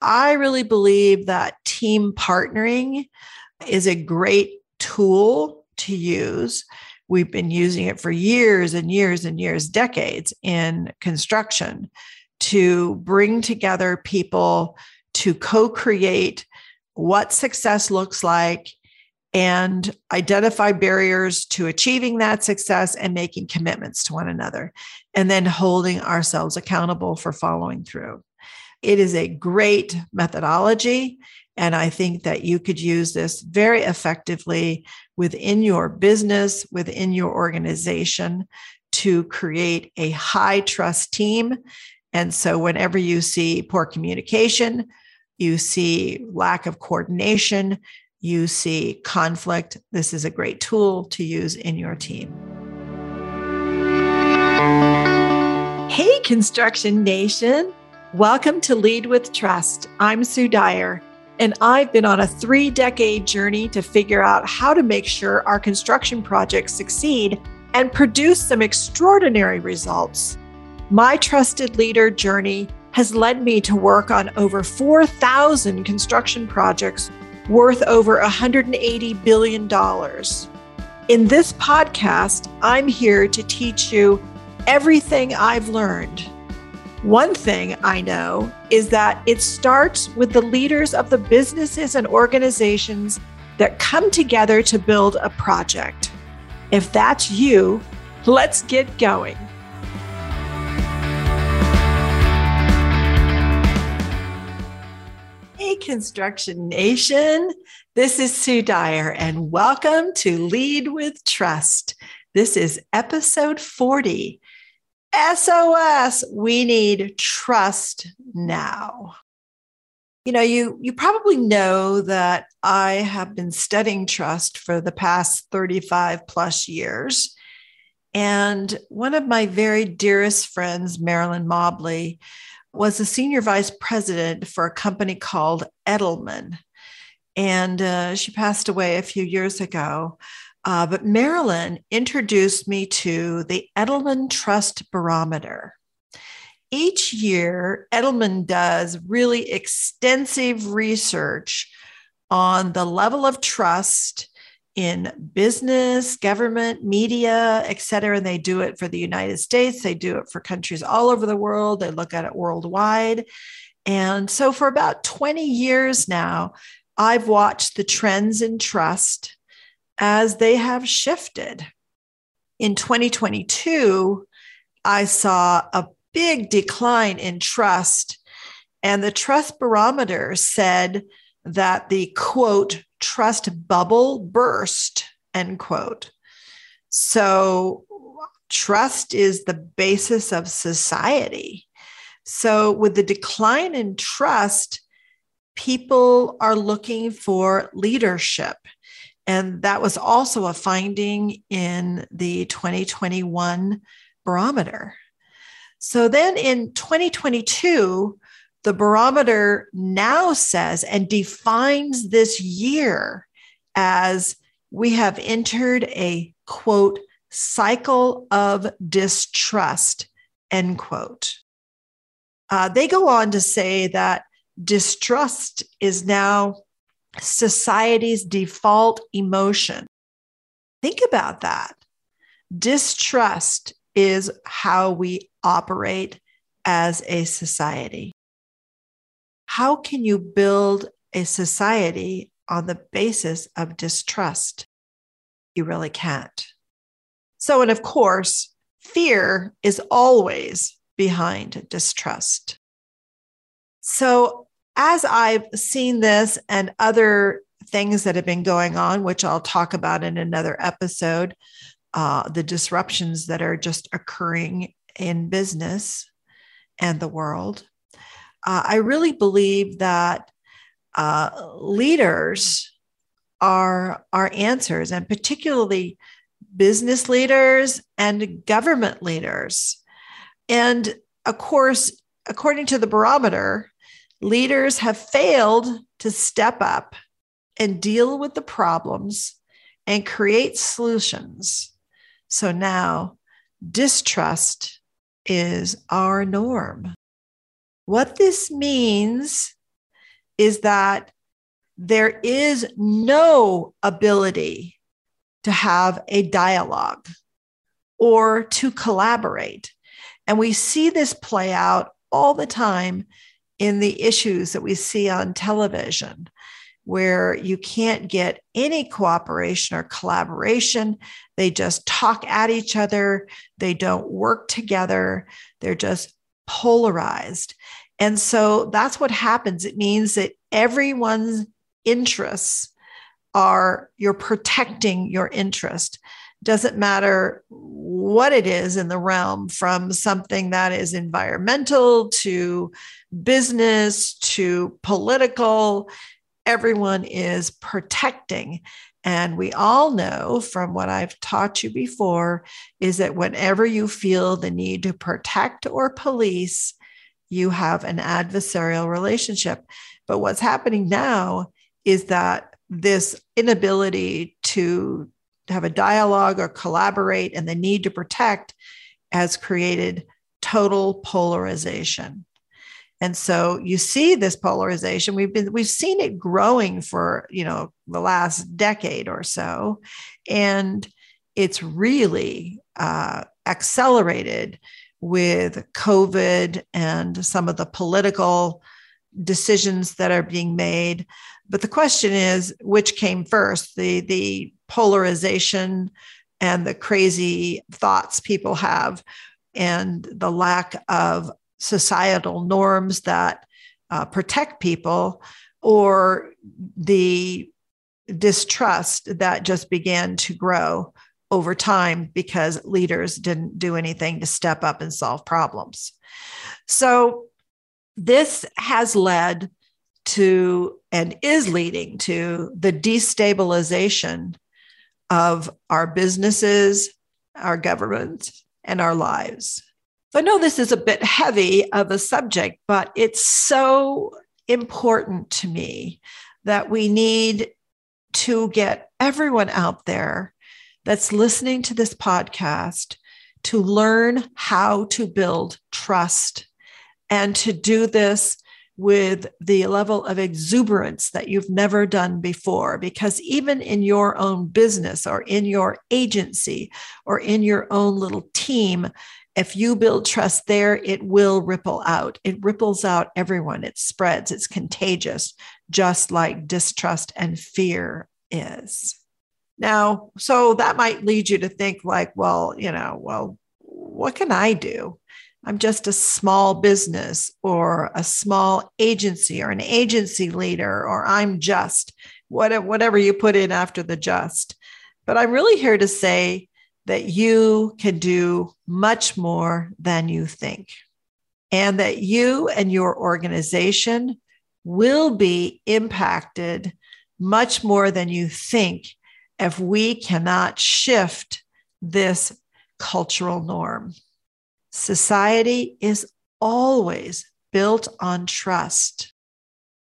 I really believe that team partnering is a great tool to use. We've been using it for years and years and years, decades in construction to bring together people to co create what success looks like and identify barriers to achieving that success and making commitments to one another, and then holding ourselves accountable for following through. It is a great methodology. And I think that you could use this very effectively within your business, within your organization to create a high trust team. And so, whenever you see poor communication, you see lack of coordination, you see conflict, this is a great tool to use in your team. Hey, Construction Nation. Welcome to Lead with Trust. I'm Sue Dyer, and I've been on a three decade journey to figure out how to make sure our construction projects succeed and produce some extraordinary results. My trusted leader journey has led me to work on over 4,000 construction projects worth over $180 billion. In this podcast, I'm here to teach you everything I've learned. One thing I know is that it starts with the leaders of the businesses and organizations that come together to build a project. If that's you, let's get going. Hey, Construction Nation. This is Sue Dyer, and welcome to Lead with Trust. This is episode 40. SOS, we need trust now. You know, you, you probably know that I have been studying trust for the past 35 plus years. And one of my very dearest friends, Marilyn Mobley, was a senior vice president for a company called Edelman. And uh, she passed away a few years ago. Uh, but Marilyn introduced me to the Edelman Trust Barometer. Each year, Edelman does really extensive research on the level of trust in business, government, media, et cetera. And they do it for the United States, they do it for countries all over the world, they look at it worldwide. And so for about 20 years now, I've watched the trends in trust as they have shifted. In 2022, I saw a big decline in trust, and the trust barometer said that the quote, trust bubble burst, end quote. So, trust is the basis of society. So, with the decline in trust, people are looking for leadership. And that was also a finding in the 2021 barometer. So then in 2022, the barometer now says and defines this year as we have entered a quote cycle of distrust end quote uh, they go on to say that distrust is now society's default emotion think about that distrust is how we operate as a society how can you build a society on the basis of distrust? You really can't. So, and of course, fear is always behind distrust. So, as I've seen this and other things that have been going on, which I'll talk about in another episode, uh, the disruptions that are just occurring in business and the world, uh, I really believe that uh, leaders are are answers, and particularly business leaders and government leaders. And of course, according to the barometer, leaders have failed to step up and deal with the problems and create solutions. So now distrust is our norm. What this means is that there is no ability to have a dialogue or to collaborate. And we see this play out all the time in the issues that we see on television, where you can't get any cooperation or collaboration. They just talk at each other, they don't work together, they're just polarized. And so that's what happens. It means that everyone's interests are you're protecting your interest doesn't matter what it is in the realm from something that is environmental to business to political everyone is protecting and we all know from what I've taught you before is that whenever you feel the need to protect or police, you have an adversarial relationship. But what's happening now is that this inability to have a dialogue or collaborate and the need to protect has created total polarization. And so you see this polarization. We've been we've seen it growing for you know the last decade or so, and it's really uh, accelerated with COVID and some of the political decisions that are being made. But the question is, which came first, the, the polarization and the crazy thoughts people have, and the lack of societal norms that uh, protect people, or the distrust that just began to grow over time because leaders didn't do anything to step up and solve problems. So, this has led to and is leading to the destabilization of our businesses, our government, and our lives. I know this is a bit heavy of a subject, but it's so important to me that we need to get everyone out there that's listening to this podcast to learn how to build trust and to do this with the level of exuberance that you've never done before. Because even in your own business or in your agency or in your own little team, if you build trust there, it will ripple out. It ripples out everyone, it spreads, it's contagious, just like distrust and fear is. Now, so that might lead you to think, like, well, you know, well, what can I do? I'm just a small business or a small agency or an agency leader, or I'm just whatever you put in after the just. But I'm really here to say that you can do much more than you think, and that you and your organization will be impacted much more than you think if we cannot shift this cultural norm. Society is always built on trust.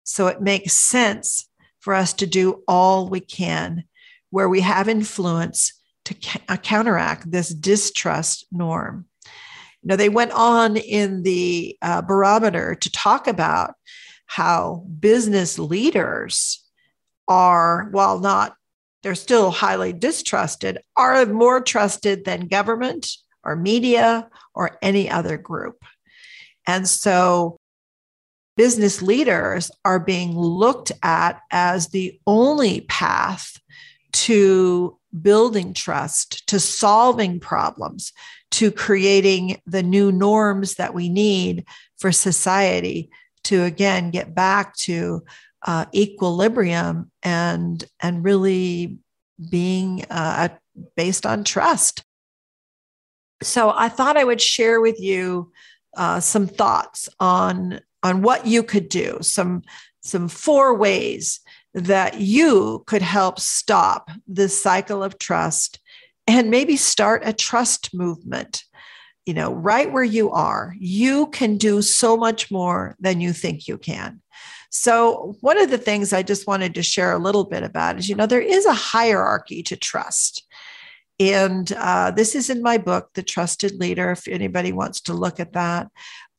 So it makes sense for us to do all we can where we have influence to ca- uh, counteract this distrust norm. You know, they went on in the uh, barometer to talk about how business leaders are, while not, they're still highly distrusted, are more trusted than government or media or any other group. And so business leaders are being looked at as the only path to building trust, to solving problems, to creating the new norms that we need for society to again get back to uh, equilibrium and and really being uh, based on trust so I thought I would share with you uh, some thoughts on on what you could do. Some some four ways that you could help stop this cycle of trust and maybe start a trust movement. You know, right where you are, you can do so much more than you think you can. So, one of the things I just wanted to share a little bit about is you know, there is a hierarchy to trust. And uh, this is in my book, The Trusted Leader, if anybody wants to look at that.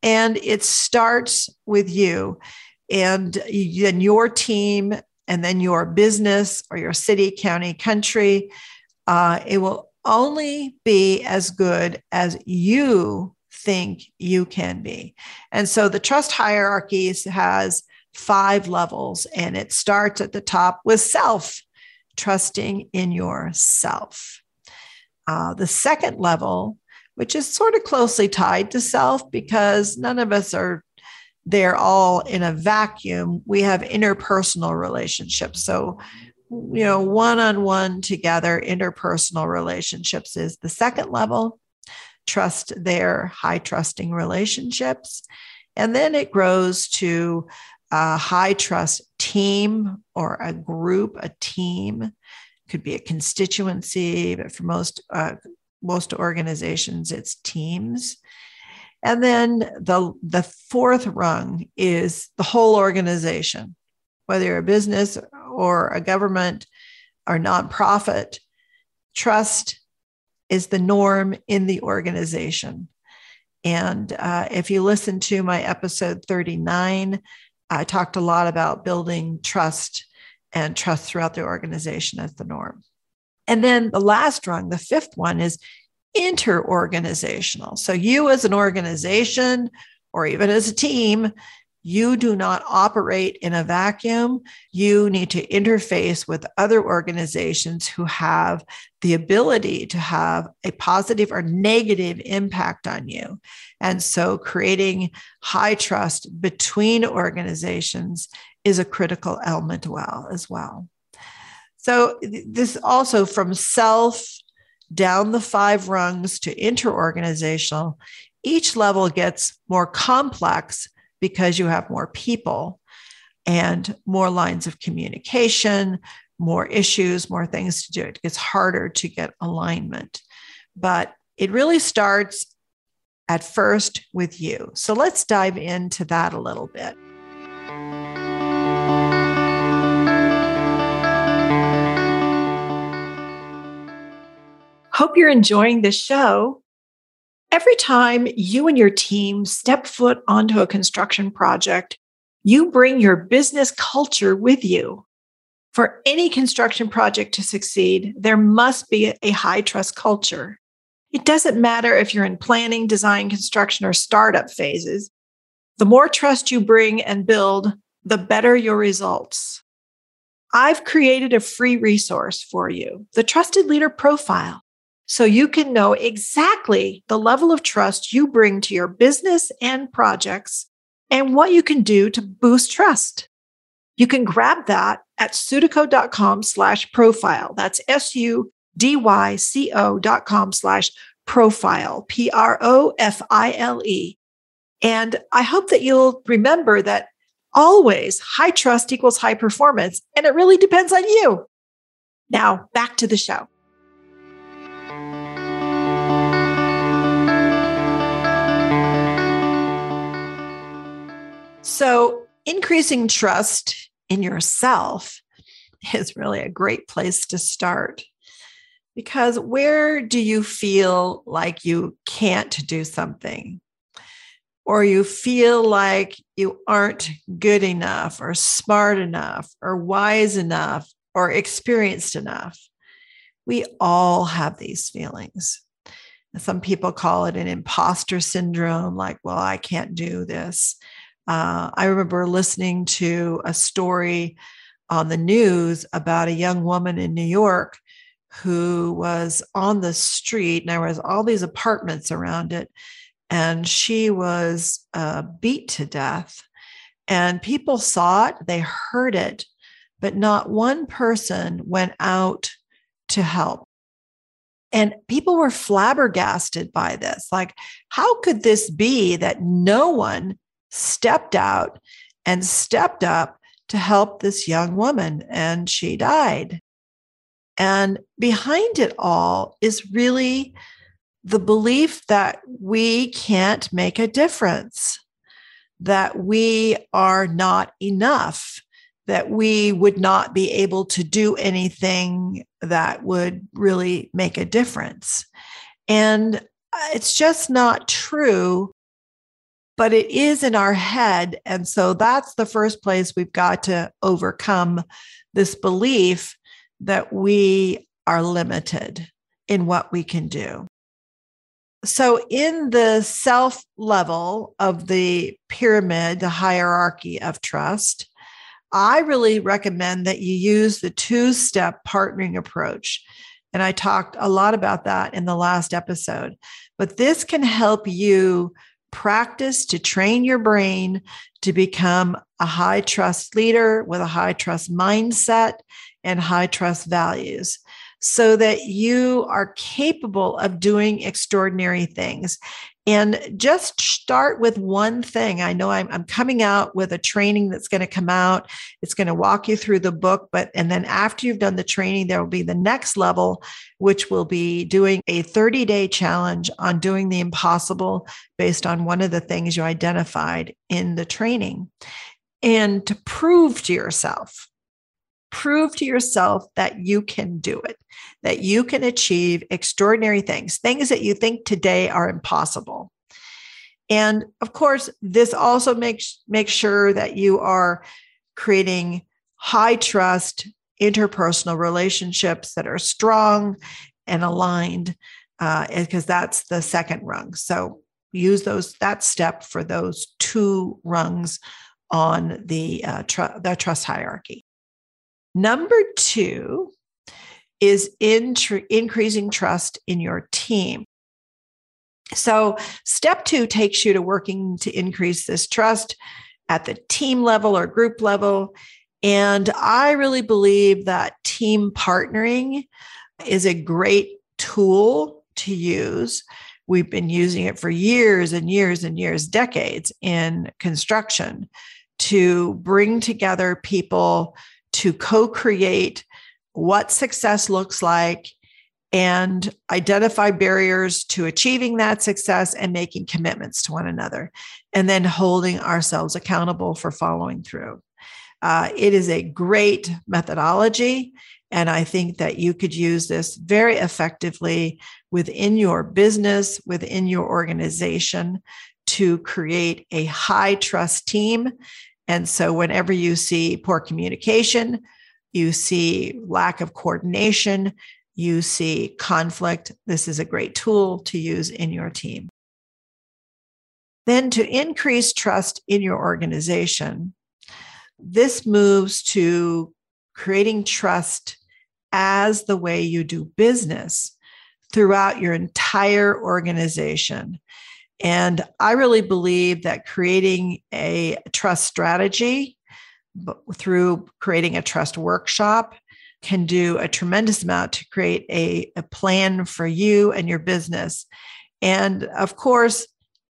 And it starts with you. and then your team, and then your business or your city, county, country, uh, it will only be as good as you think you can be. And so the trust hierarchies has five levels, and it starts at the top with self, trusting in yourself. Uh, the second level, which is sort of closely tied to self because none of us are there all in a vacuum. We have interpersonal relationships. So, you know, one on one together, interpersonal relationships is the second level. Trust their high trusting relationships. And then it grows to a high trust team or a group, a team could be a constituency, but for most uh, most organizations, it's teams. And then the the fourth rung is the whole organization, whether you're a business or a government or nonprofit. Trust is the norm in the organization. And uh, if you listen to my episode 39, I talked a lot about building trust and trust throughout the organization as the norm. And then the last rung, the fifth one, is interorganizational. So, you as an organization or even as a team, you do not operate in a vacuum. You need to interface with other organizations who have the ability to have a positive or negative impact on you. And so, creating high trust between organizations is a critical element well as well. So this also from self down the five rungs to interorganizational, each level gets more complex because you have more people and more lines of communication, more issues, more things to do. It gets harder to get alignment. But it really starts at first with you. So let's dive into that a little bit. Hope you're enjoying this show. Every time you and your team step foot onto a construction project, you bring your business culture with you. For any construction project to succeed, there must be a high trust culture. It doesn't matter if you're in planning, design, construction, or startup phases. The more trust you bring and build, the better your results. I've created a free resource for you, the Trusted Leader Profile so you can know exactly the level of trust you bring to your business and projects and what you can do to boost trust. You can grab that at sudyco.com slash profile. That's S-U-D-Y-C-O dot com slash profile, P-R-O-F-I-L-E. And I hope that you'll remember that always high trust equals high performance, and it really depends on you. Now back to the show. So, increasing trust in yourself is really a great place to start. Because where do you feel like you can't do something? Or you feel like you aren't good enough, or smart enough, or wise enough, or experienced enough? We all have these feelings. Some people call it an imposter syndrome, like, well, I can't do this. Uh, I remember listening to a story on the news about a young woman in New York who was on the street, and there was all these apartments around it, and she was uh, beat to death. And people saw it, they heard it, but not one person went out to help. And people were flabbergasted by this. Like, how could this be that no one stepped out and stepped up to help this young woman, and she died. And behind it all is really the belief that we can't make a difference, that we are not enough, that we would not be able to do anything that would really make a difference. And uh, it's just not true but it is in our head. And so that's the first place we've got to overcome this belief that we are limited in what we can do. So, in the self level of the pyramid, the hierarchy of trust, I really recommend that you use the two step partnering approach. And I talked a lot about that in the last episode. But this can help you practice to train your brain to become a high trust leader with a high trust mindset and high trust values so that you are capable of doing extraordinary things. And just start with one thing. I know I'm, I'm coming out with a training that's going to come out. It's going to walk you through the book, but and then after you've done the training, there will be the next level, which will be doing a 30 day challenge on doing the impossible based on one of the things you identified in the training. And to prove to yourself prove to yourself that you can do it, that you can achieve extraordinary things, things that you think today are impossible. And of course, this also makes make sure that you are creating high trust interpersonal relationships that are strong and aligned, uh, because that's the second rung. So use those that step for those two rungs on the uh, tr- the trust hierarchy. Number two is in tr- increasing trust in your team. So, step two takes you to working to increase this trust at the team level or group level. And I really believe that team partnering is a great tool to use. We've been using it for years and years and years, decades in construction to bring together people to co create what success looks like and identify barriers to achieving that success and making commitments to one another, and then holding ourselves accountable for following through. Uh, it is a great methodology. And I think that you could use this very effectively within your business, within your organization to create a high trust team and so, whenever you see poor communication, you see lack of coordination, you see conflict, this is a great tool to use in your team. Then, to increase trust in your organization, this moves to creating trust as the way you do business throughout your entire organization. And I really believe that creating a trust strategy through creating a trust workshop can do a tremendous amount to create a, a plan for you and your business. And of course,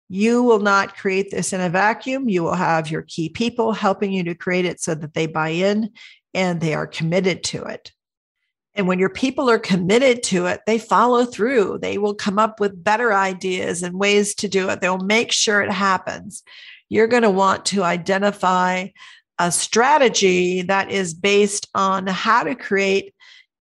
you will not create this in a vacuum. You will have your key people helping you to create it so that they buy in and they are committed to it. And when your people are committed to it, they follow through. They will come up with better ideas and ways to do it. They'll make sure it happens. You're going to want to identify a strategy that is based on how to create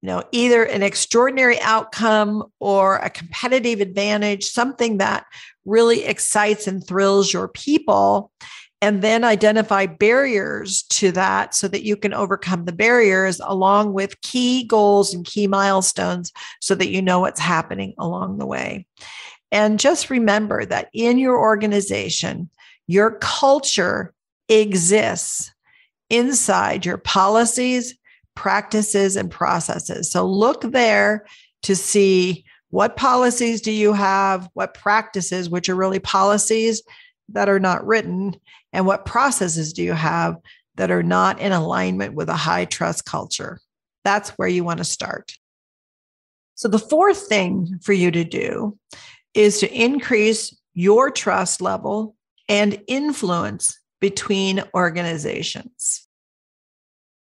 you know either an extraordinary outcome or a competitive advantage something that really excites and thrills your people and then identify barriers to that so that you can overcome the barriers along with key goals and key milestones so that you know what's happening along the way. And just remember that in your organization, your culture exists inside your policies, practices, and processes. So look there to see what policies do you have, what practices, which are really policies that are not written, and what processes do you have that are not in alignment with a high trust culture? That's where you want to start. So, the fourth thing for you to do is to increase your trust level and influence between organizations.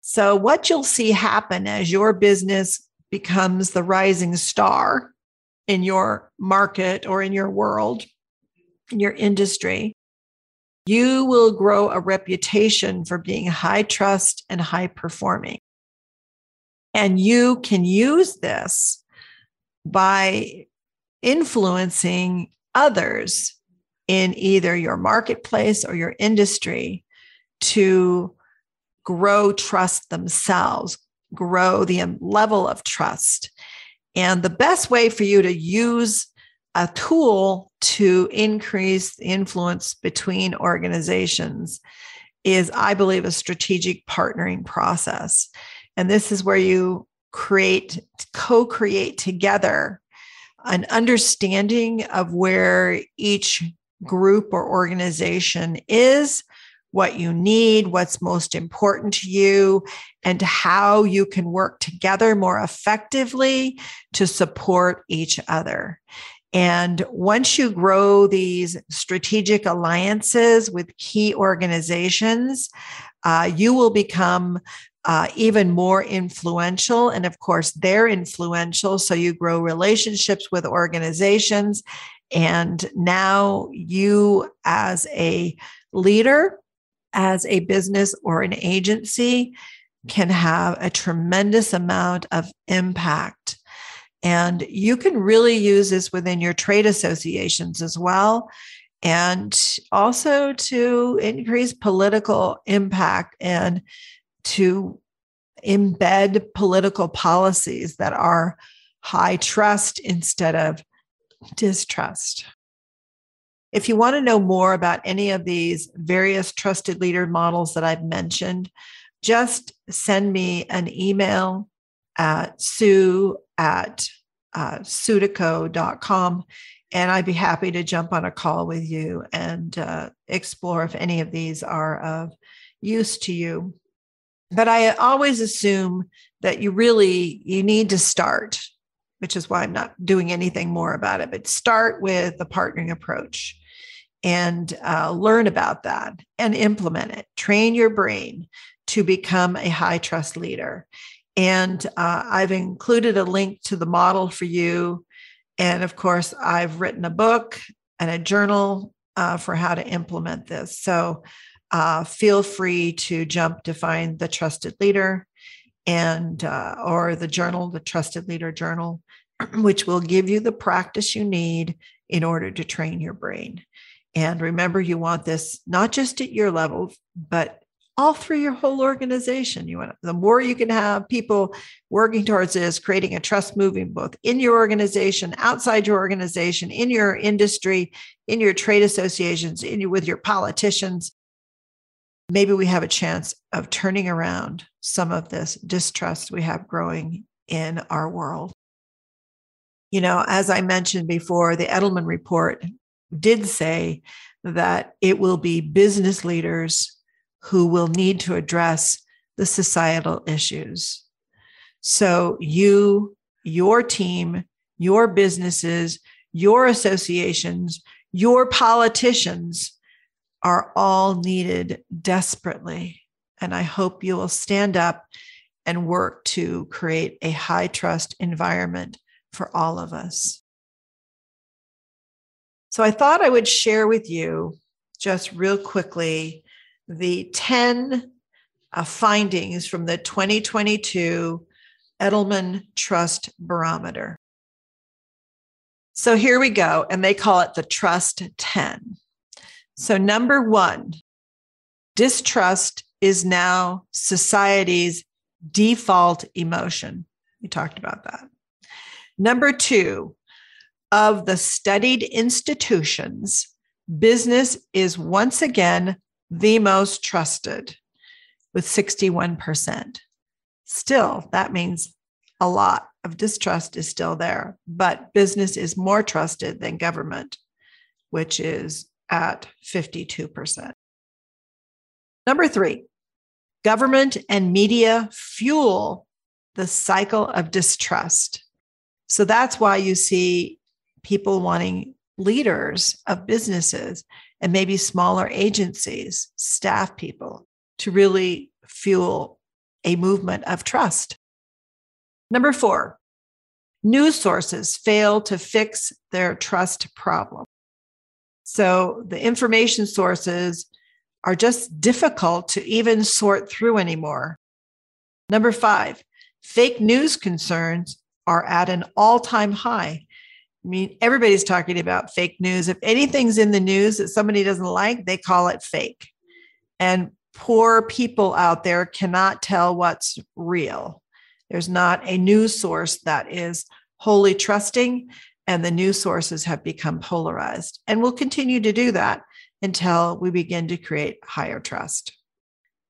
So, what you'll see happen as your business becomes the rising star in your market or in your world, in your industry, you will grow a reputation for being high trust and high performing. And you can use this by influencing others in either your marketplace or your industry to grow trust themselves, grow the level of trust. And the best way for you to use a tool to increase the influence between organizations is, I believe, a strategic partnering process. And this is where you create, co create together an understanding of where each group or organization is, what you need, what's most important to you, and how you can work together more effectively to support each other. And once you grow these strategic alliances with key organizations, uh, you will become uh, even more influential. And of course, they're influential. So you grow relationships with organizations. And now you, as a leader, as a business or an agency, can have a tremendous amount of impact. And you can really use this within your trade associations as well. And also to increase political impact and to embed political policies that are high trust instead of distrust. If you want to know more about any of these various trusted leader models that I've mentioned, just send me an email at sue at uh, sudyco.com and I'd be happy to jump on a call with you and uh, explore if any of these are of use to you but i always assume that you really you need to start which is why i'm not doing anything more about it but start with the partnering approach and uh, learn about that and implement it. Train your brain to become a high trust leader. And uh, i've included a link to the model for you. And of course i've written a book and a journal uh, for how to implement this. So uh, feel free to jump to find the trusted leader and uh, or the journal the trusted leader journal which will give you the practice you need in order to train your brain and remember you want this not just at your level but all through your whole organization you want the more you can have people working towards this creating a trust moving both in your organization outside your organization in your industry in your trade associations in with your politicians maybe we have a chance of turning around some of this distrust we have growing in our world. You know, as I mentioned before, the Edelman report did say that it will be business leaders who will need to address the societal issues. So, you, your team, your businesses, your associations, your politicians are all needed desperately. And I hope you will stand up and work to create a high trust environment for all of us. So I thought I would share with you just real quickly the 10 uh, findings from the 2022 Edelman Trust Barometer. So here we go, and they call it the Trust 10. So, number one, distrust is now society's default emotion. We talked about that. Number two, of the studied institutions, business is once again the most trusted with 61%. Still, that means a lot of distrust is still there, but business is more trusted than government, which is at 52%. Number three, government and media fuel the cycle of distrust. So that's why you see people wanting leaders of businesses and maybe smaller agencies, staff people to really fuel a movement of trust. Number four, news sources fail to fix their trust problem. So the information sources are just difficult to even sort through anymore. Number five, fake news concerns are at an all time high. I mean, everybody's talking about fake news. If anything's in the news that somebody doesn't like, they call it fake. And poor people out there cannot tell what's real. There's not a news source that is wholly trusting, and the news sources have become polarized. And we'll continue to do that until we begin to create higher trust.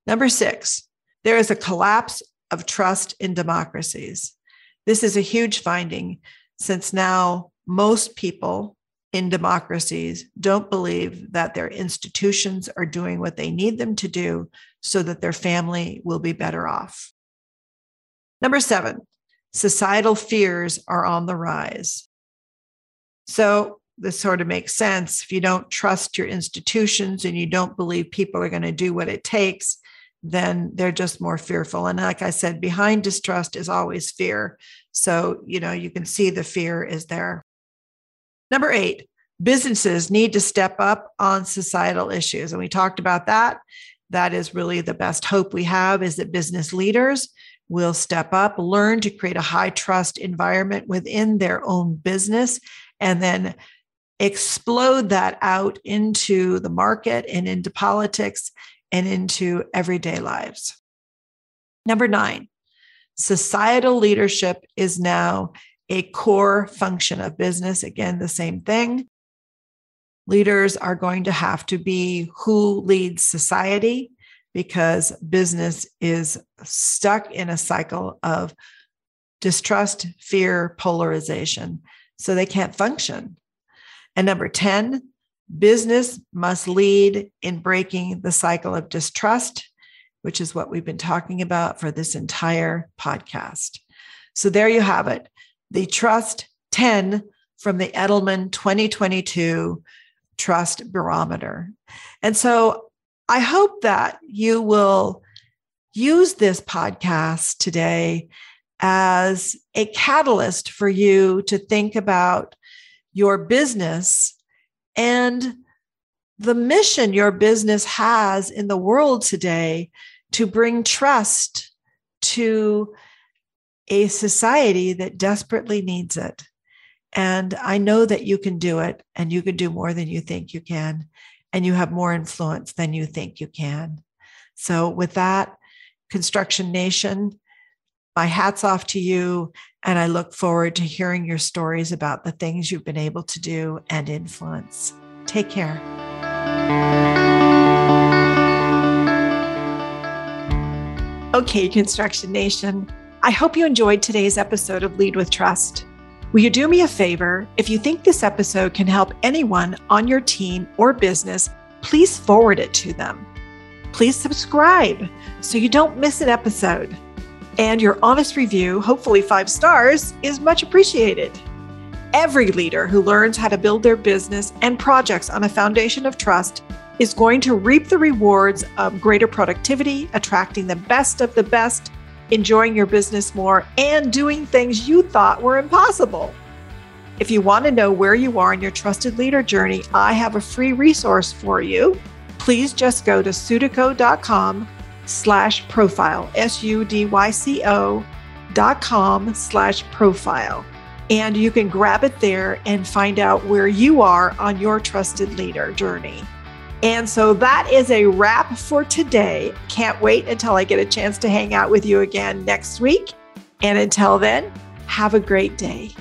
Number six, there is a collapse of trust in democracies. This is a huge finding since now most people in democracies don't believe that their institutions are doing what they need them to do so that their family will be better off. Number seven, societal fears are on the rise. So, this sort of makes sense. If you don't trust your institutions and you don't believe people are going to do what it takes, then they're just more fearful. And like I said, behind distrust is always fear. So, you know, you can see the fear is there. Number eight, businesses need to step up on societal issues. And we talked about that. That is really the best hope we have is that business leaders will step up, learn to create a high trust environment within their own business, and then explode that out into the market and into politics and into everyday lives. Number nine, societal leadership is now a core function of business. Again, the same thing. Leaders are going to have to be who leads society because business is stuck in a cycle of distrust, fear, polarization. So they can't function. And number 10, business must lead in breaking the cycle of distrust, which is what we've been talking about for this entire podcast. So there you have it the Trust 10 from the Edelman 2022 Trust Barometer. And so I hope that you will use this podcast today as a catalyst for you to think about your business and the mission your business has in the world today to bring trust to a society that desperately needs it. And I know that you can do it and you can do more than you think you can. And you have more influence than you think you can. So, with that, Construction Nation, my hat's off to you. And I look forward to hearing your stories about the things you've been able to do and influence. Take care. Okay, Construction Nation. I hope you enjoyed today's episode of Lead with Trust. Will you do me a favor? If you think this episode can help anyone on your team or business, please forward it to them. Please subscribe so you don't miss an episode. And your honest review, hopefully five stars, is much appreciated. Every leader who learns how to build their business and projects on a foundation of trust is going to reap the rewards of greater productivity, attracting the best of the best enjoying your business more, and doing things you thought were impossible. If you want to know where you are in your trusted leader journey, I have a free resource for you. Please just go to sudyco.com slash profile, S-U-D-Y-C-O dot com slash profile. And you can grab it there and find out where you are on your trusted leader journey. And so that is a wrap for today. Can't wait until I get a chance to hang out with you again next week. And until then, have a great day.